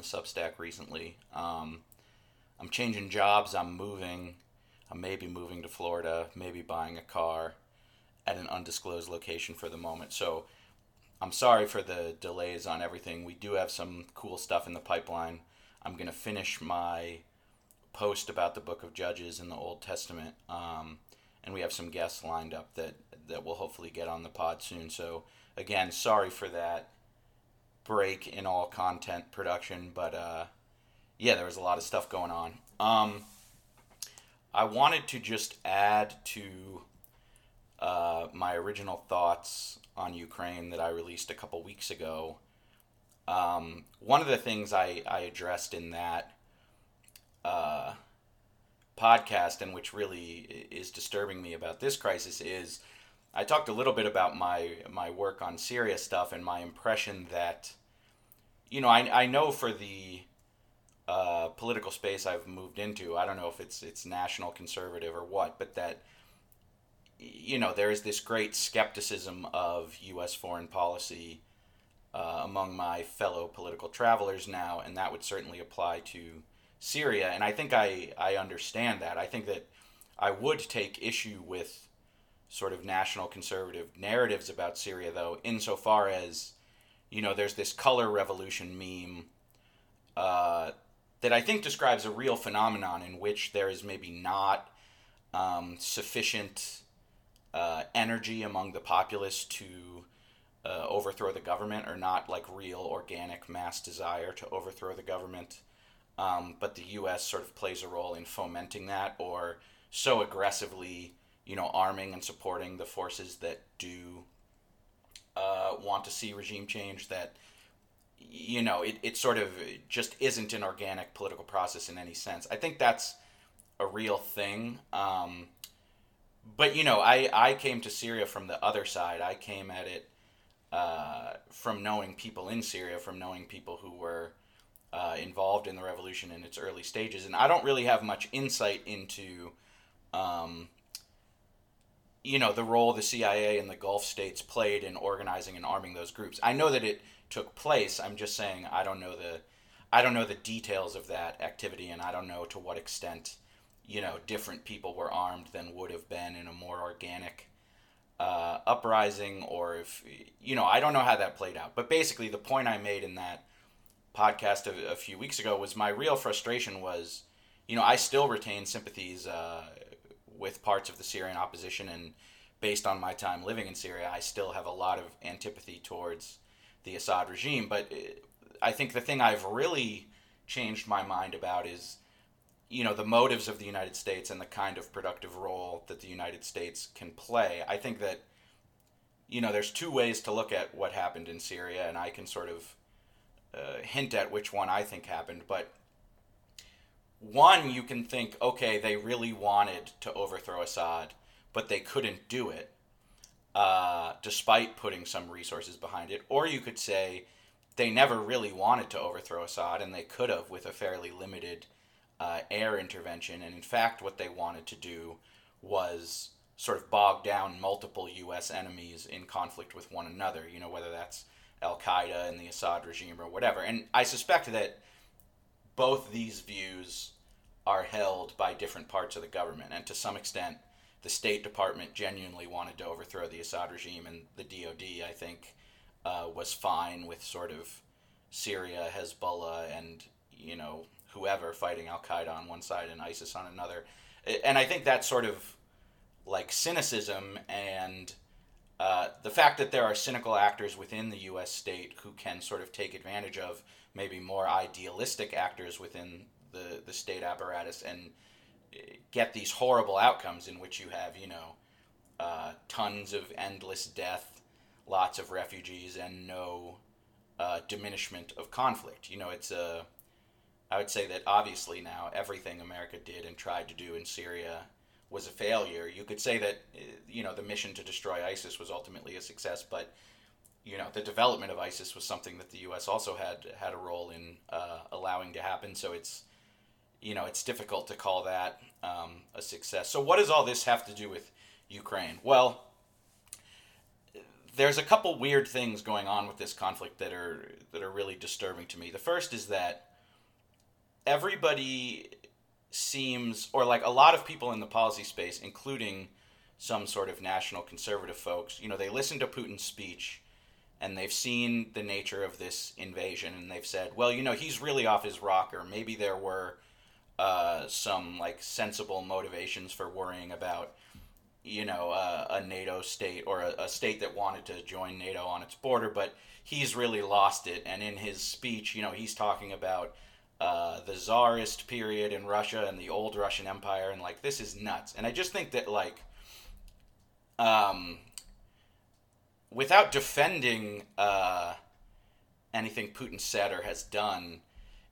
the Substack recently. Um, I'm changing jobs. I'm moving. I may be moving to Florida. Maybe buying a car at an undisclosed location for the moment. So I'm sorry for the delays on everything. We do have some cool stuff in the pipeline. I'm going to finish my post about the book of Judges in the Old Testament. Um, and we have some guests lined up that, that will hopefully get on the pod soon. So, again, sorry for that break in all content production, but uh, yeah, there was a lot of stuff going on. Um, I wanted to just add to uh, my original thoughts on Ukraine that I released a couple weeks ago. Um, one of the things I, I addressed in that uh, podcast, and which really is disturbing me about this crisis, is I talked a little bit about my my work on Syria stuff and my impression that, you know, I, I know for the uh, political space I've moved into, I don't know if it's it's national conservative or what, but that you know there is this great skepticism of U.S. foreign policy uh, among my fellow political travelers now, and that would certainly apply to Syria. And I think I I understand that. I think that I would take issue with sort of national conservative narratives about Syria, though, insofar as, you know, there's this color revolution meme uh, that I think describes a real phenomenon in which there is maybe not um, sufficient uh, energy among the populace to uh, overthrow the government, or not like real organic mass desire to overthrow the government. Um, but the U.S. sort of plays a role in fomenting that, or so aggressively you know, arming and supporting the forces that do uh, want to see regime change that you know it, it sort of just isn't an organic political process in any sense. I think that's a real thing um, but you know I, I came to syria from the other side. I came at it uh, from knowing people in syria from knowing people who were uh, involved in the revolution in its early stages and i don't really have much insight into um, you know the role the CIA and the Gulf states played in organizing and arming those groups. I know that it took place. I'm just saying I don't know the I don't know the details of that activity and I don't know to what extent you know different people were armed than would have been in a more organic uh, uprising or if you know I don't know how that played out. But basically the point I made in that podcast a, a few weeks ago was my real frustration was you know I still retain sympathies uh, with parts of the Syrian opposition, and based on my time living in Syria, I still have a lot of antipathy towards the Assad regime. But uh, I think the thing I've really changed my mind about is, you know, the motives of the United States and the kind of productive role that the United States can play. I think that, you know, there's two ways to look at what happened in Syria, and I can sort of uh, hint at which one I think happened. But one, you can think, okay, they really wanted to overthrow Assad, but they couldn't do it, uh, despite putting some resources behind it. Or you could say they never really wanted to overthrow Assad, and they could have with a fairly limited uh, air intervention. And in fact, what they wanted to do was sort of bog down multiple U.S. enemies in conflict with one another. You know, whether that's Al Qaeda and the Assad regime or whatever. And I suspect that both these views are held by different parts of the government, and to some extent, the State Department genuinely wanted to overthrow the Assad regime, and the DoD, I think, uh, was fine with sort of Syria, Hezbollah, and you know whoever fighting Al Qaeda on one side and ISIS on another, and I think that sort of like cynicism and uh, the fact that there are cynical actors within the U.S. state who can sort of take advantage of maybe more idealistic actors within the, the state apparatus and eh, get these horrible outcomes in which you have, you know, uh, tons of endless death, lots of refugees, and no uh, diminishment of conflict. You know, it's a. I would say that obviously now everything America did and tried to do in Syria was a failure. You could say that, eh, you know, the mission to destroy ISIS was ultimately a success, but you know the development of ISIS was something that the U.S. also had had a role in uh, allowing to happen. So it's you know it's difficult to call that um, a success. So what does all this have to do with Ukraine? Well, there's a couple weird things going on with this conflict that are that are really disturbing to me. The first is that everybody seems, or like a lot of people in the policy space, including some sort of national conservative folks, you know, they listen to Putin's speech and they've seen the nature of this invasion and they've said, well, you know, he's really off his rocker. Maybe there were uh, some like sensible motivations for worrying about, you know, uh, a NATO state or a, a state that wanted to join NATO on its border, but he's really lost it. And in his speech, you know, he's talking about uh, the czarist period in Russia and the old Russian Empire, and like this is nuts. And I just think that like um, without defending uh, anything Putin said or has done,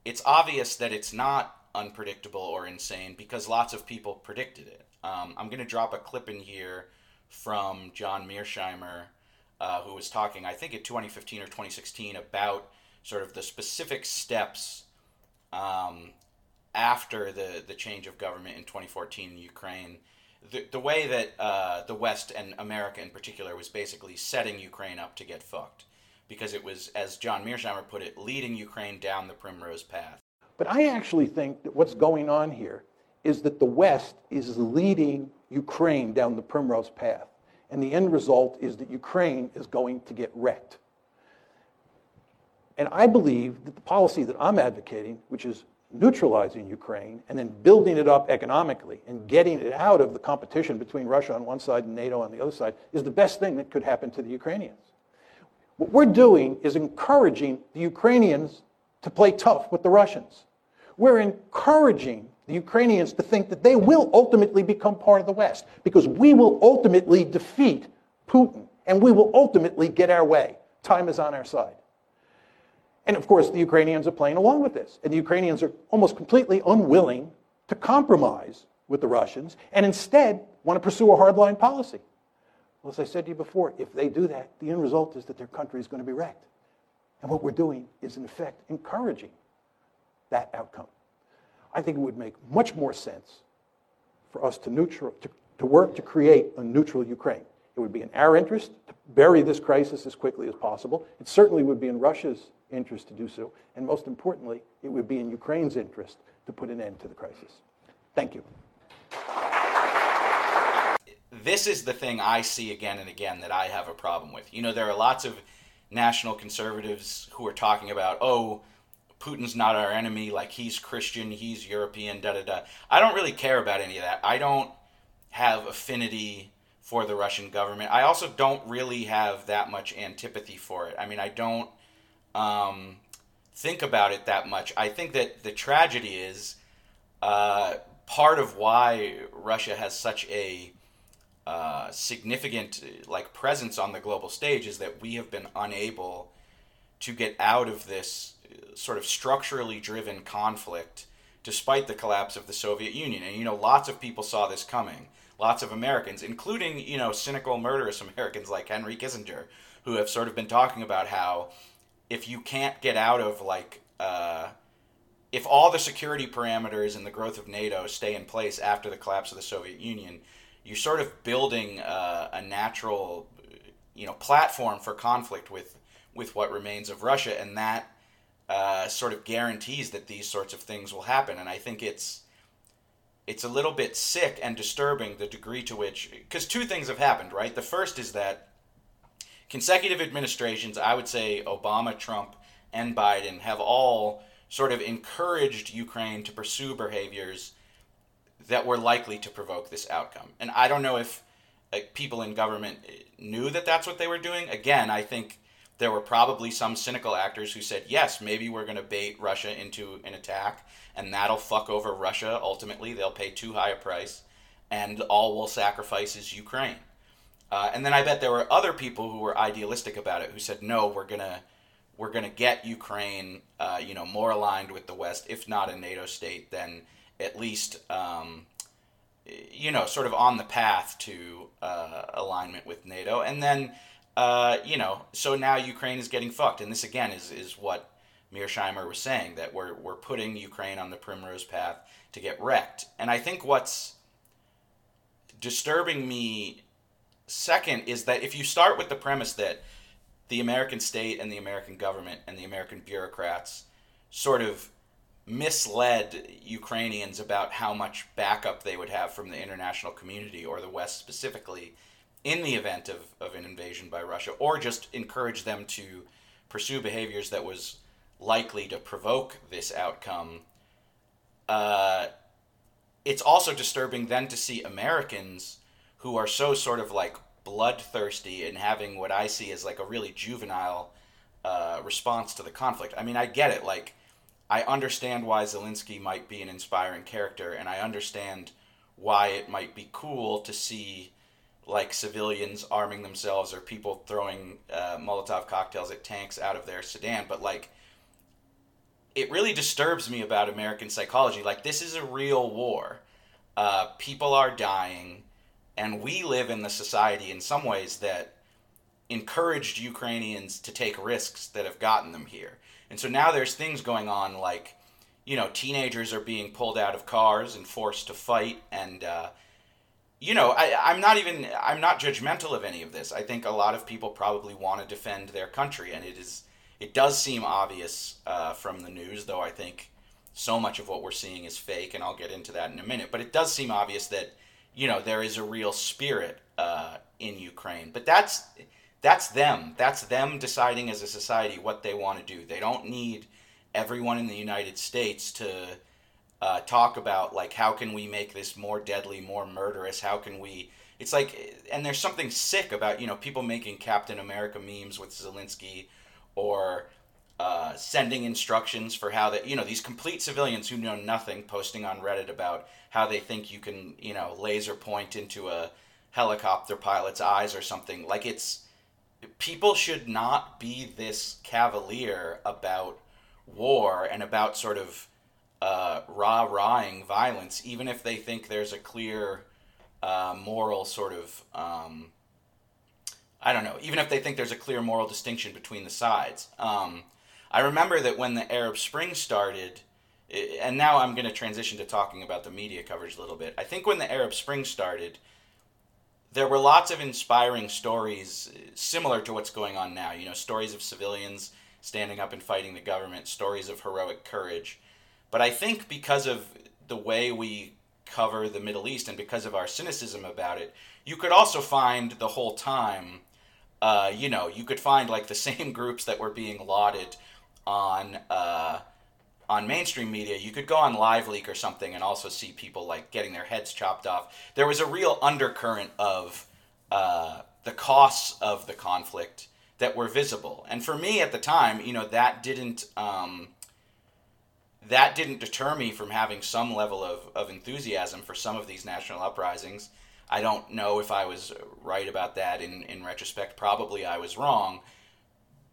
it's obvious that it's not unpredictable or insane because lots of people predicted it. Um, I'm going to drop a clip in here from John Mearsheimer, uh, who was talking, I think, in 2015 or 2016 about sort of the specific steps um, after the, the change of government in 2014 in Ukraine the, the way that uh, the West and America in particular was basically setting Ukraine up to get fucked. Because it was, as John Mearsheimer put it, leading Ukraine down the primrose path. But I actually think that what's going on here is that the West is leading Ukraine down the primrose path. And the end result is that Ukraine is going to get wrecked. And I believe that the policy that I'm advocating, which is neutralizing Ukraine and then building it up economically and getting it out of the competition between Russia on one side and NATO on the other side is the best thing that could happen to the Ukrainians. What we're doing is encouraging the Ukrainians to play tough with the Russians. We're encouraging the Ukrainians to think that they will ultimately become part of the West because we will ultimately defeat Putin and we will ultimately get our way. Time is on our side. And of course, the Ukrainians are playing along with this. And the Ukrainians are almost completely unwilling to compromise with the Russians and instead want to pursue a hardline policy. Well, as I said to you before, if they do that, the end result is that their country is going to be wrecked. And what we're doing is, in effect, encouraging that outcome. I think it would make much more sense for us to, neutral, to, to work to create a neutral Ukraine. It would be in our interest to bury this crisis as quickly as possible. It certainly would be in Russia's interest to do so. And most importantly, it would be in Ukraine's interest to put an end to the crisis. Thank you. This is the thing I see again and again that I have a problem with. You know, there are lots of national conservatives who are talking about, oh, Putin's not our enemy, like he's Christian, he's European, da da da. I don't really care about any of that. I don't have affinity for the Russian government. I also don't really have that much antipathy for it. I mean, I don't um, think about it that much. I think that the tragedy is uh, part of why Russia has such a uh, significant like presence on the global stage is that we have been unable to get out of this sort of structurally driven conflict despite the collapse of the Soviet Union. And you know, lots of people saw this coming. Lots of Americans, including you know cynical, murderous Americans like Henry Kissinger, who have sort of been talking about how if you can't get out of like uh, if all the security parameters and the growth of NATO stay in place after the collapse of the Soviet Union, you're sort of building uh, a natural, you know, platform for conflict with with what remains of Russia, and that uh, sort of guarantees that these sorts of things will happen. And I think it's it's a little bit sick and disturbing the degree to which because two things have happened, right? The first is that consecutive administrations, I would say Obama, Trump, and Biden have all sort of encouraged Ukraine to pursue behaviors that were likely to provoke this outcome. And I don't know if like, people in government knew that that's what they were doing. Again, I think there were probably some cynical actors who said, yes, maybe we're going to bait Russia into an attack, and that'll fuck over Russia ultimately. They'll pay too high a price, and all we'll sacrifice is Ukraine. Uh, and then I bet there were other people who were idealistic about it who said, no, we're gonna we're gonna get Ukraine, uh, you know, more aligned with the West, if not a NATO state, then at least, um, you know, sort of on the path to uh, alignment with NATO. And then, uh, you know, so now Ukraine is getting fucked. And this again is is what Mearsheimer was saying that we're we're putting Ukraine on the primrose path to get wrecked. And I think what's disturbing me second is that if you start with the premise that the American state and the American government and the American bureaucrats sort of misled Ukrainians about how much backup they would have from the international community or the West specifically in the event of, of an invasion by Russia, or just encourage them to pursue behaviors that was likely to provoke this outcome. Uh, it's also disturbing then to see Americans who are so sort of like bloodthirsty and having what I see as like a really juvenile uh, response to the conflict. I mean, I get it. Like, I understand why Zelensky might be an inspiring character, and I understand why it might be cool to see like civilians arming themselves or people throwing uh, Molotov cocktails at tanks out of their sedan. But like, it really disturbs me about American psychology. Like, this is a real war. Uh, people are dying, and we live in the society in some ways that encouraged Ukrainians to take risks that have gotten them here. And so now there's things going on like, you know, teenagers are being pulled out of cars and forced to fight. And, uh, you know, I, I'm not even, I'm not judgmental of any of this. I think a lot of people probably want to defend their country. And it is, it does seem obvious uh, from the news, though I think so much of what we're seeing is fake. And I'll get into that in a minute. But it does seem obvious that, you know, there is a real spirit uh, in Ukraine. But that's, that's them. That's them deciding as a society what they want to do. They don't need everyone in the United States to uh, talk about like how can we make this more deadly, more murderous? How can we? It's like, and there's something sick about you know people making Captain America memes with Zelensky, or uh, sending instructions for how that you know these complete civilians who know nothing posting on Reddit about how they think you can you know laser point into a helicopter pilot's eyes or something. Like it's people should not be this cavalier about war and about sort of uh, rah rahing violence, even if they think there's a clear uh, moral sort of. Um, I don't know, even if they think there's a clear moral distinction between the sides. Um, I remember that when the Arab Spring started, and now I'm going to transition to talking about the media coverage a little bit. I think when the Arab Spring started, there were lots of inspiring stories similar to what's going on now. You know, stories of civilians standing up and fighting the government, stories of heroic courage. But I think because of the way we cover the Middle East and because of our cynicism about it, you could also find the whole time, uh, you know, you could find like the same groups that were being lauded on. Uh, on mainstream media, you could go on LiveLeak or something and also see people like getting their heads chopped off. There was a real undercurrent of uh, the costs of the conflict that were visible, and for me at the time, you know, that didn't um, that didn't deter me from having some level of, of enthusiasm for some of these national uprisings. I don't know if I was right about that in, in retrospect. Probably I was wrong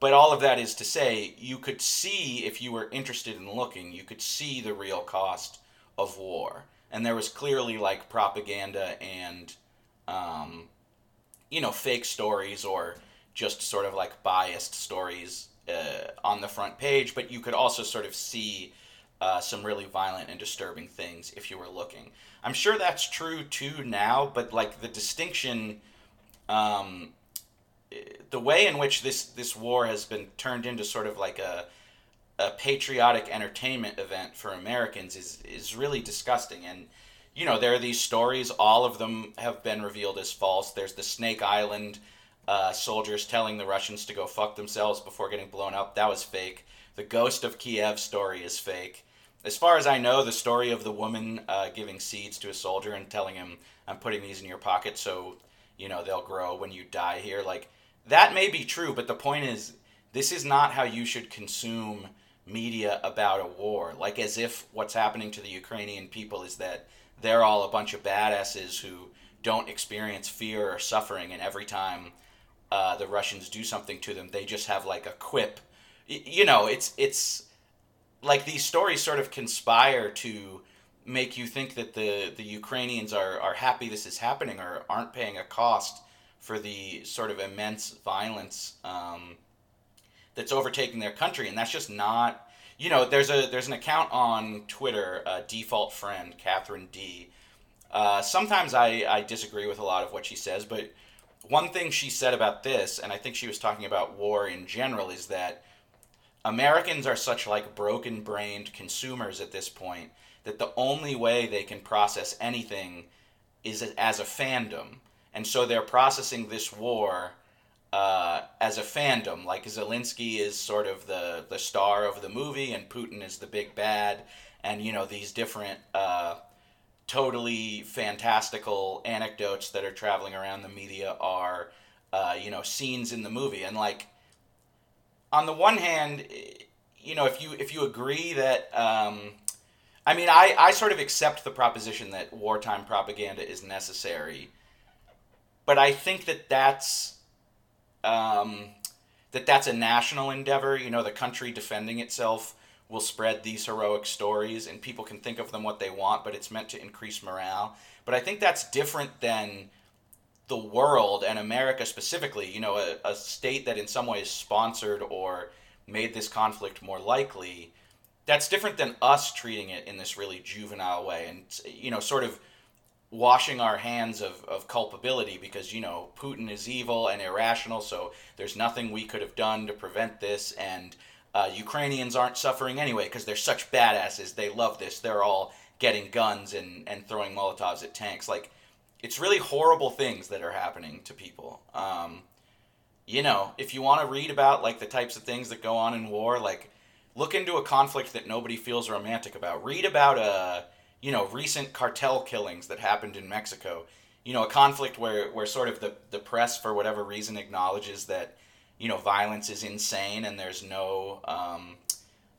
but all of that is to say, you could see, if you were interested in looking, you could see the real cost of war. And there was clearly like propaganda and, um, you know, fake stories or just sort of like biased stories uh, on the front page, but you could also sort of see uh, some really violent and disturbing things if you were looking. I'm sure that's true too now, but like the distinction um, the way in which this this war has been turned into sort of like a a patriotic entertainment event for Americans is is really disgusting. And you know there are these stories all of them have been revealed as false. There's the Snake Island uh, soldiers telling the Russians to go fuck themselves before getting blown up. That was fake. The ghost of Kiev story is fake. As far as I know the story of the woman uh, giving seeds to a soldier and telling him I'm putting these in your pocket so you know they'll grow when you die here like that may be true, but the point is, this is not how you should consume media about a war. Like as if what's happening to the Ukrainian people is that they're all a bunch of badasses who don't experience fear or suffering, and every time uh, the Russians do something to them, they just have like a quip. You know, it's it's like these stories sort of conspire to make you think that the the Ukrainians are are happy this is happening or aren't paying a cost for the sort of immense violence um, that's overtaking their country, and that's just not. You know, there's a there's an account on Twitter, uh, default friend Katherine Dee Uh, sometimes I, I disagree with a lot of what she says, but one thing she said about this, and I think she was talking about war in general, is that Americans are such like broken brained consumers at this point that the only way they can process anything is as a fandom. And so they're processing this war uh, as a fandom. Like Zelensky is sort of the, the star of the movie, and Putin is the big bad. And, you know, these different uh, totally fantastical anecdotes that are traveling around the media are, uh, you know, scenes in the movie. And, like, on the one hand, you know, if you if you agree that, um, I mean, I I sort of accept the proposition that wartime propaganda is necessary, but I think that that's um, that that's a national endeavor. You know, the country defending itself will spread these heroic stories, and people can think of them what they want, but it's meant to increase morale. But I think that's different than the world and America specifically, you know, a, a state that in some ways sponsored or made this conflict more likely, that's different than us treating it in this really juvenile way and, you know, sort of washing our hands of, of culpability because, you know, Putin is evil and irrational, so there's nothing we could have done to prevent this. And uh, Ukrainians aren't suffering anyway because they're such badasses. They love this. They're all getting guns and, and throwing Molotovs at tanks. Like, it's really horrible things that are happening to people. Um, you know, if you want to read about like the types of things that go on in war, like look into a conflict that nobody feels romantic about. Read about uh, you know, recent cartel killings that happened in Mexico. You know, a conflict where where sort of the the press for whatever reason acknowledges that you know violence is insane and there's no um,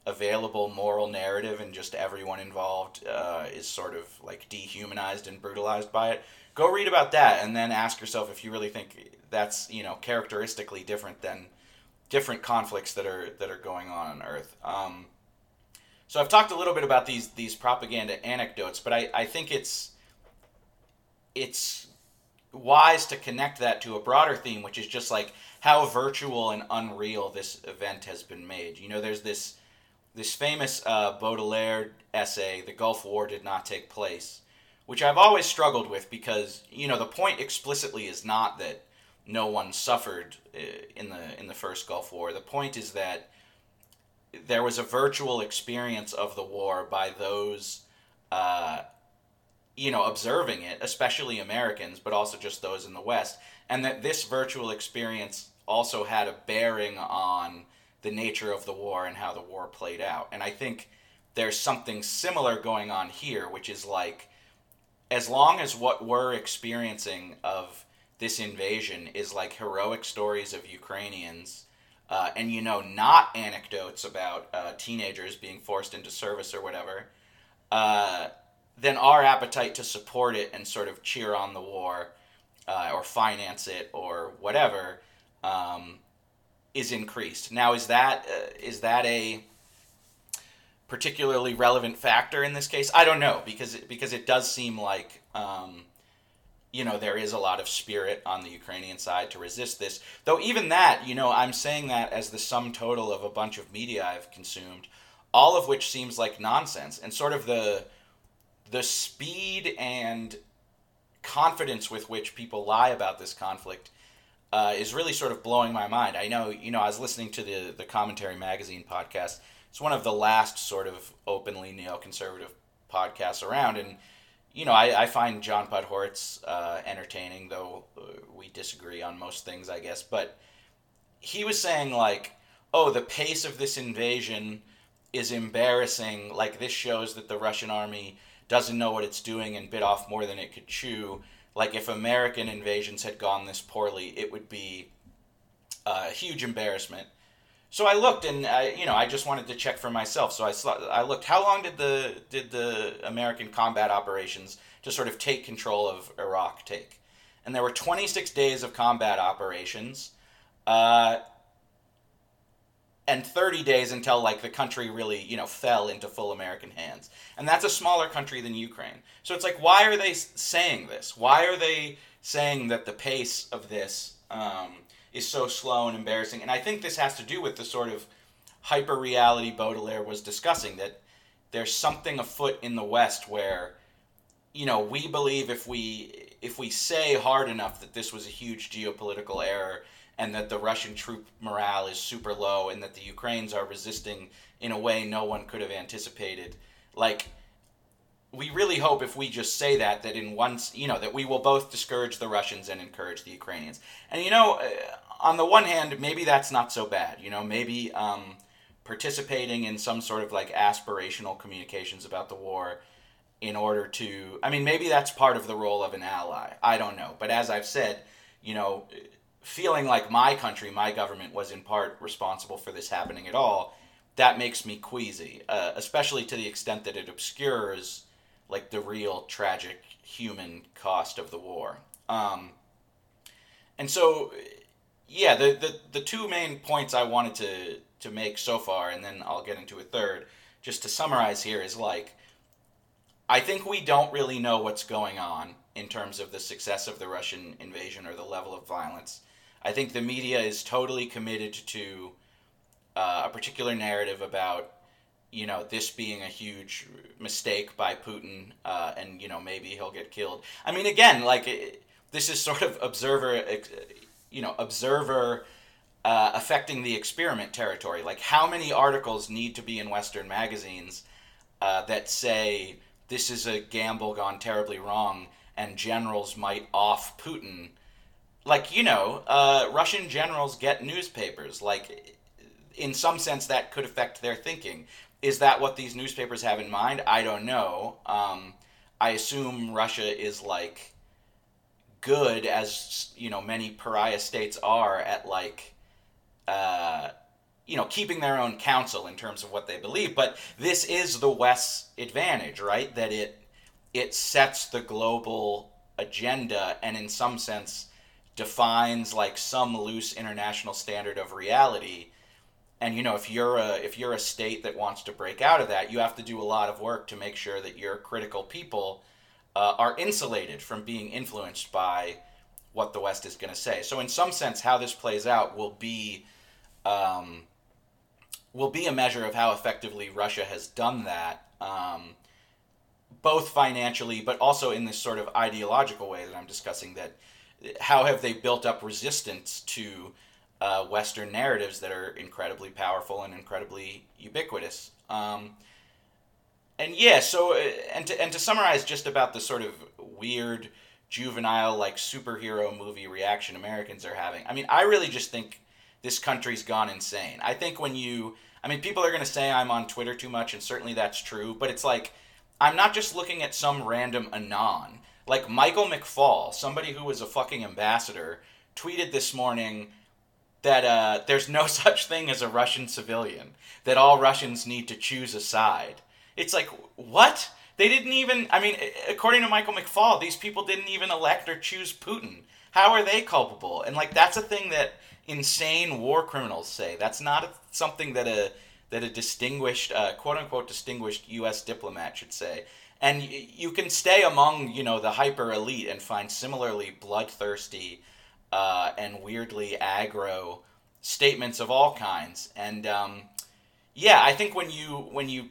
available moral narrative and just everyone involved uh, is sort of like dehumanized and brutalized by it go read about that and then ask yourself if you really think that's you know characteristically different than different conflicts that are that are going on on Earth. Um, so I've talked a little bit about these these propaganda anecdotes, but I, I think it's it's wise to connect that to a broader theme, which is just like how virtual and unreal this event has been made. You know, there's this this famous uh, Baudrillard essay, "The Gulf War did not take place," which I've always struggled with because you know the point explicitly is not that no one suffered uh, in the in the first Gulf War. The point is that there was a virtual experience of the war by those uh, you know observing it, especially Americans, but also just those in the West, and that this virtual experience also had a bearing on the nature of the war and how the war played out. And I think there's something similar going on here, which is like as long as what we're experiencing of this invasion is like heroic stories of Ukrainians, uh, and you know, not anecdotes about uh, teenagers being forced into service or whatever, uh, then our appetite to support it and sort of cheer on the war uh, or finance it or whatever um, is increased. Now, is that uh, is that a particularly relevant factor in this case? I don't know because it, because it does seem like um, you know there is a lot of spirit on the Ukrainian side to resist this. Though even that, you know, I'm saying that as the sum total of a bunch of media I've consumed, all of which seems like nonsense and sort of the the speed and confidence with which people lie about this conflict uh, is really sort of blowing my mind. I know, you know, I was listening to the the Commentary Magazine podcast it's one of the last sort of openly neoconservative podcasts around, and you know I, I find John Podhoretz uh, entertaining, though uh, we disagree on most things, I guess. But he was saying like, oh, the pace of this invasion is embarrassing. Like this shows that the Russian army doesn't know what it's doing and bit off more than it could chew. Like if American invasions had gone this poorly, it would be a huge embarrassment. So I looked, and I, you know, I just wanted to check for myself. So I, I looked. How long did the did the American combat operations to sort of take control of Iraq take? And there were 26 days of combat operations, uh, and 30 days until like the country really, you know, fell into full American hands. And that's a smaller country than Ukraine. So it's like, why are they saying this? Why are they saying that the pace of this? Um, is so slow and embarrassing. And I think this has to do with the sort of hyper reality Baudrillard was discussing that there's something afoot in the West where, you know, we believe if we if we say hard enough that this was a huge geopolitical error and that the Russian troop morale is super low and that the Ukrainians are resisting in a way no one could have anticipated, like we really hope if we just say that that in once you know that we will both discourage the Russians and encourage the Ukrainians. And you know, on the one hand, maybe that's not so bad. You know, maybe um, participating in some sort of like aspirational communications about the war in order to I mean maybe that's part of the role of an ally. I don't know. But as I've said, you know, feeling like my country, my government was in part responsible for this happening at all, that makes me queasy, uh, especially to the extent that it obscures like the real tragic human cost of the war. Um, and so, yeah, the, the the two main points I wanted to to make so far, and then I'll get into a third, just to summarize here, is like I think we don't really know what's going on in terms of the success of the Russian invasion or the level of violence. I think the media is totally committed to uh, a particular narrative about you know this being a huge mistake by Putin, uh, and you know maybe he'll get killed. I mean, again, like it, this is sort of observer, you know, observer uh, affecting the experiment territory. Like, how many articles need to be in Western magazines uh, that say this is a gamble gone terribly wrong, and generals might off Putin? Like, you know, uh, Russian generals get newspapers. Like, in some sense, that could affect their thinking. Is that what these newspapers have in mind? I don't know. Um, I assume Russia is like good as you know many pariah states are at like uh, you know keeping their own counsel in terms of what they believe. But this is the west's advantage right? That it it sets the global agenda and in some sense defines like some loose international standard of reality. And you know if you're a if you're a state that wants to break out of that you have to do a lot of work to make sure that your critical people uh, are insulated from being influenced by what the west is going to say so in some sense how this plays out will be um, will be a measure of how effectively russia has done that um, both financially but also in this sort of ideological way that i'm discussing that how have they built up resistance to uh, Western narratives that are incredibly powerful and incredibly ubiquitous. Um, and yeah, so uh, and to and to summarize just about the sort of weird juvenile like superhero movie reaction Americans are having. I mean, I really just think this country's gone insane. I think when you I mean, people are going to say I'm on Twitter too much and certainly that's true, but it's like I'm not just looking at some random anon. Like Michael McFaul, somebody who was a fucking ambassador, tweeted this morning that uh, there's no such thing as a Russian civilian, that all Russians need to choose a side. It's like, what? They didn't even, I mean, according to Michael McFaul, these people didn't even elect or choose Putin. How are they culpable? And like, that's a thing that insane war criminals say. That's not something that a, that a distinguished, uh, quote unquote, distinguished U.S. diplomat should say. And you can stay among, you know, the hyper elite and find similarly bloodthirsty, uh, and weirdly aggro statements of all kinds. And um, yeah, I think when you when you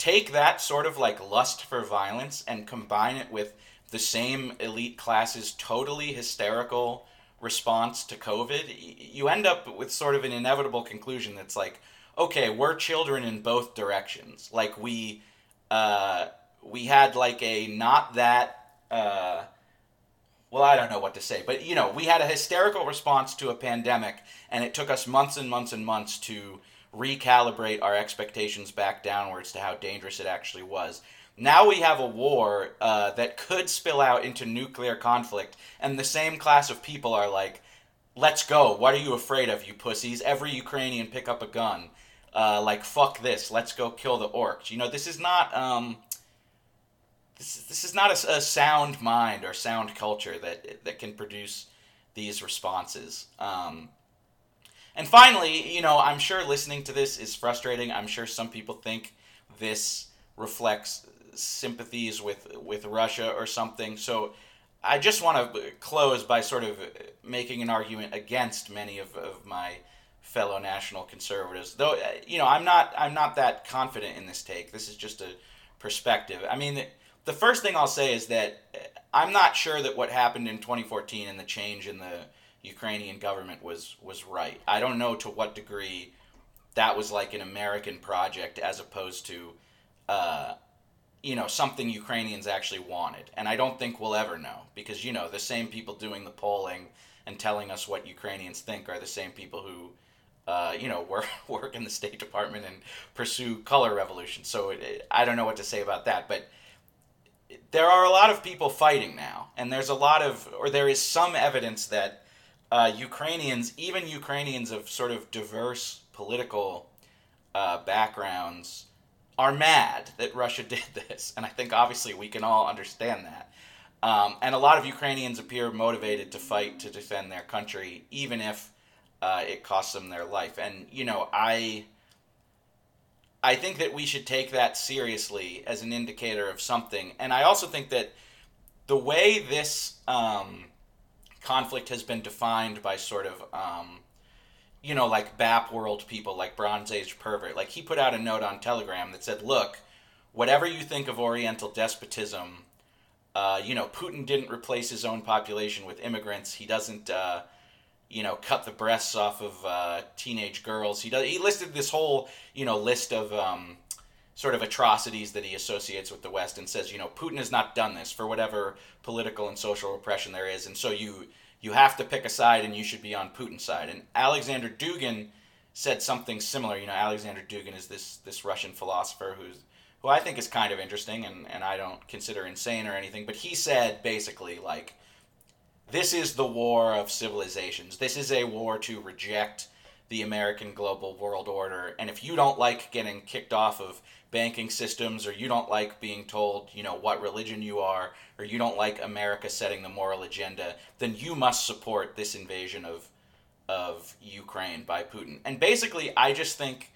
take that sort of like lust for violence and combine it with the same elite classes totally hysterical response to COVID, you end up with sort of an inevitable conclusion that's like, okay, we're children in both directions. Like we uh, we had like a not that uh, well, I don't know what to say, but you know, we had a hysterical response to a pandemic, and it took us months and months and months to recalibrate our expectations back downwards to how dangerous it actually was. Now we have a war uh, that could spill out into nuclear conflict, and the same class of people are like, let's go. What are you afraid of, you pussies? Every Ukrainian pick up a gun. Uh, like, fuck this. Let's go kill the orcs. You know, this is not. Um, this, this is not a, a, sound mind or sound culture that that can produce these responses. Um, and finally, you know, I'm sure listening to this is frustrating. I'm sure some people think this reflects sympathies with with Russia or something. So I just want to close by sort of making an argument against many of, of my fellow national conservatives. Though uh, you know, I'm not I'm not that confident in this take. This is just a perspective. I mean, the first thing I'll say is that uh, I'm not sure that what happened in 2014 and the change in the Ukrainian government was was right. I don't know to what degree that was like an American project as opposed to, uh, you know, something Ukrainians actually wanted. And I don't think we'll ever know because you know the same people doing the polling and telling us what Ukrainians think are the same people who. Uh, you know, work work in the State Department and pursue color revolution. So it, it, I don't know what to say about that, but there are a lot of people fighting now, and there's a lot of, or there is some evidence that uh, Ukrainians, even Ukrainians of sort of diverse political uh, backgrounds, are mad that Russia did this, and I think obviously we can all understand that. Um, and a lot of Ukrainians appear motivated to fight to defend their country, even if uh, it costs them their life. And you know, I I think that we should take that seriously as an indicator of something. And I also think that the way this um, conflict has been defined by sort of, um, you know, like BAP world people, like Bronze Age pervert, like he put out a note on Telegram that said, look, whatever you think of Oriental despotism, uh, you know, Putin didn't replace his own population with immigrants. He doesn't. Uh, you know, cut the breasts off of uh, teenage girls. He does. He listed this whole, you know, list of um, sort of atrocities that he associates with the West, and says, you know, Putin has not done this for whatever political and social repression there is, and so you you have to pick a side, and you should be on Putin's side. And Alexander Dugin said something similar. You know, Alexander Dugin is this this Russian philosopher who's who I think is kind of interesting, and and I don't consider insane or anything, but he said basically like this is the war of civilizations. This is a war to reject the American global world order. And if you don't like getting kicked off of banking systems, or you don't like being told, you know, what religion you are, or you don't like America setting the moral agenda, then you must support this invasion of of Ukraine by Putin. And basically, I just think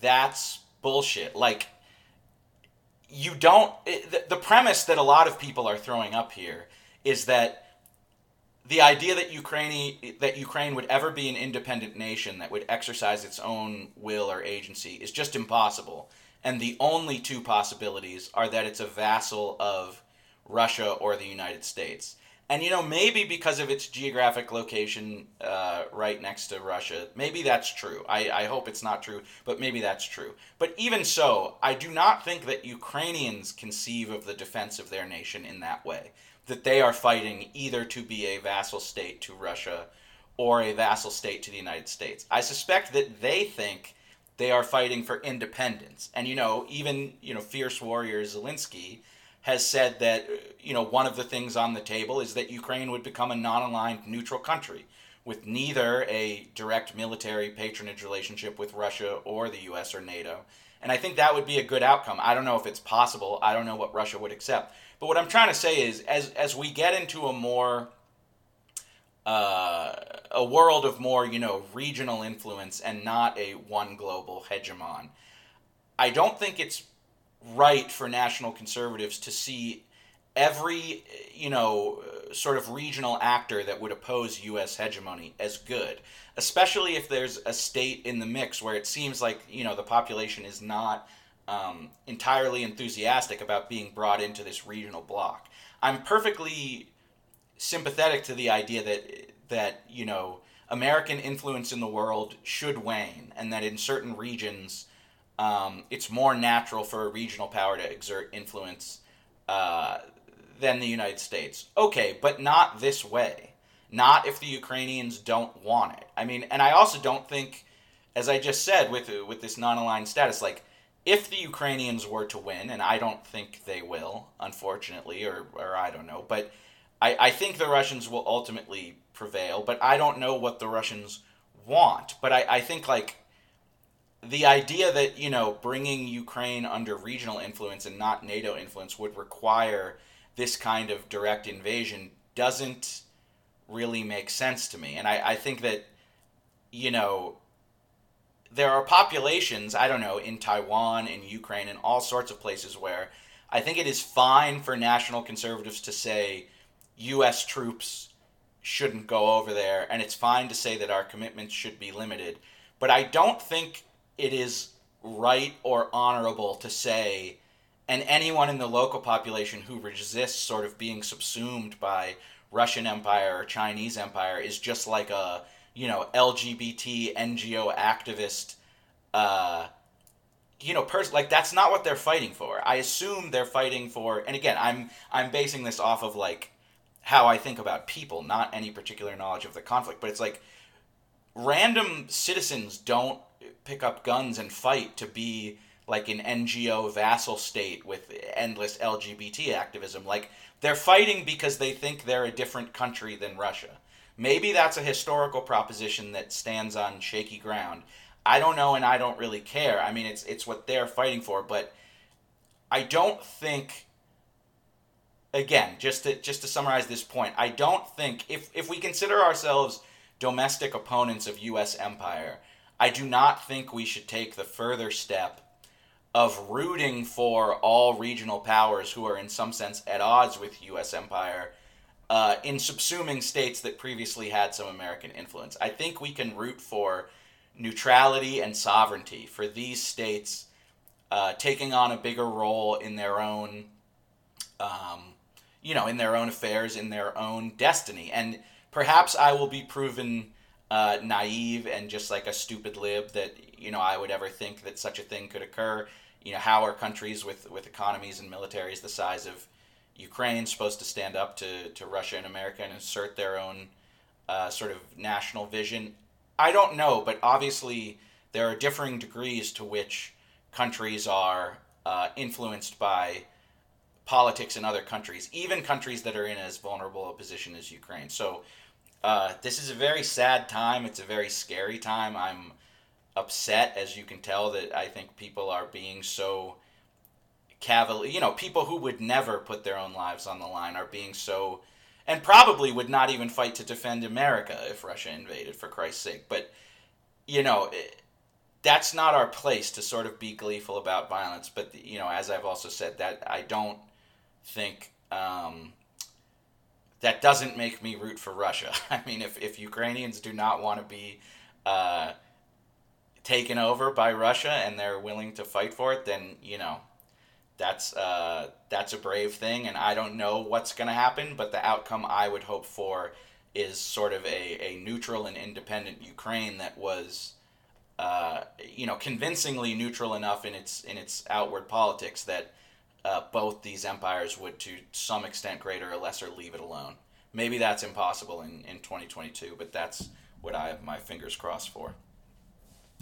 that's bullshit. Like, you don't. It, the, the premise that a lot of people are throwing up here is that the idea that Ukraine that Ukraine would ever be an independent nation that would exercise its own will or agency is just impossible. And the only two possibilities are that it's a vassal of Russia or the United States. And you know, maybe because of its geographic location uh, right next to Russia, maybe that's true. I, I hope it's not true, but maybe that's true. But even so, I do not think that Ukrainians conceive of the defense of their nation in that way that they are fighting either to be a vassal state to Russia or a vassal state to the United States. I suspect that they think they are fighting for independence. And you know, even, you know, fierce warrior Zelensky has said that you know, one of the things on the table is that Ukraine would become a non-aligned neutral country with neither a direct military patronage relationship with Russia or the US or NATO. And I think that would be a good outcome. I don't know if it's possible. I don't know what Russia would accept. But what I'm trying to say is, as as we get into a more uh, a world of more, you know, regional influence and not a one global hegemon, I don't think it's right for national conservatives to see every, you know, sort of regional actor that would oppose U.S. hegemony as good, especially if there's a state in the mix where it seems like, you know, the population is not um, entirely enthusiastic about being brought into this regional bloc. I'm perfectly sympathetic to the idea that that you know American influence in the world should wane, and that in certain regions, um, it's more natural for a regional power to exert influence uh, than the United States. Okay, but not this way. Not if the Ukrainians don't want it. I mean, and I also don't think, as I just said, with with this non-aligned status, like if the Ukrainians were to win, and I don't think they will, unfortunately, or, or I don't know, but I, I think the Russians will ultimately prevail, but I don't know what the Russians want. But I, I think, like, the idea that, you know, bringing Ukraine under regional influence and not NATO influence would require this kind of direct invasion doesn't really make sense to me. And I, I think that, you know, there are populations, I don't know, in Taiwan, in Ukraine, in all sorts of places where I think it is fine for national conservatives to say U.S. troops shouldn't go over there, and it's fine to say that our commitments should be limited. But I don't think it is right or honorable to say and anyone in the local population who resists sort of being subsumed by Russian Empire or Chinese Empire is just like a you know LGBT NGO activist. Uh, you know, pers- like that's not what they're fighting for. I assume they're fighting for, and again, I'm I'm basing this off of like how I think about people, not any particular knowledge of the conflict. But it's like random citizens don't pick up guns and fight to be like an NGO vassal state with endless LGBT activism. Like they're fighting because they think they're a different country than Russia. Maybe that's a historical proposition that stands on shaky ground. I don't know and I don't really care. I mean it's it's what they're fighting for, but I don't think again, just to just to summarize this point, I don't think if if we consider ourselves domestic opponents of US empire, I do not think we should take the further step of rooting for all regional powers who are in some sense at odds with US empire uh, in subsuming states that previously had some American influence. I think we can root for neutrality and sovereignty for these states uh, taking on a bigger role in their own um, you know, in their own affairs, in their own destiny. And perhaps I will be proven uh, naive and just like a stupid lib that you know I would ever think that such a thing could occur. You know, how are countries with with economies and militaries the size of Ukraine supposed to stand up to to Russia and America and assert their own uh, sort of national vision? I don't know, but obviously there are differing degrees to which countries are uh, influenced by politics in other countries, even countries that are in as vulnerable a position as Ukraine. So uh, this is a very sad time. It's a very scary time. I'm upset, as you can tell, that I think people are being so cavalier. You know, people who would never put their own lives on the line are being so, and probably would not even fight to defend America if Russia invaded, for Christ's sake. But, you know, that's not our place to sort of be gleeful about violence. But, you know, as I've also said, that I don't think um, that doesn't make me root for Russia. I mean, if, if Ukrainians do not want to be uh, taken over by Russia and they're willing to fight for it, then you know that's uh, that's a brave thing, and I don't know what's going to happen, but the outcome I would hope for is sort of a, a neutral and independent Ukraine that was. Uh, you know, convincingly neutral enough in its in its outward politics that uh, both these empires would, to some extent, greater or lesser, leave it alone. Maybe that's impossible in, in 2022, but that's what I have my fingers crossed for.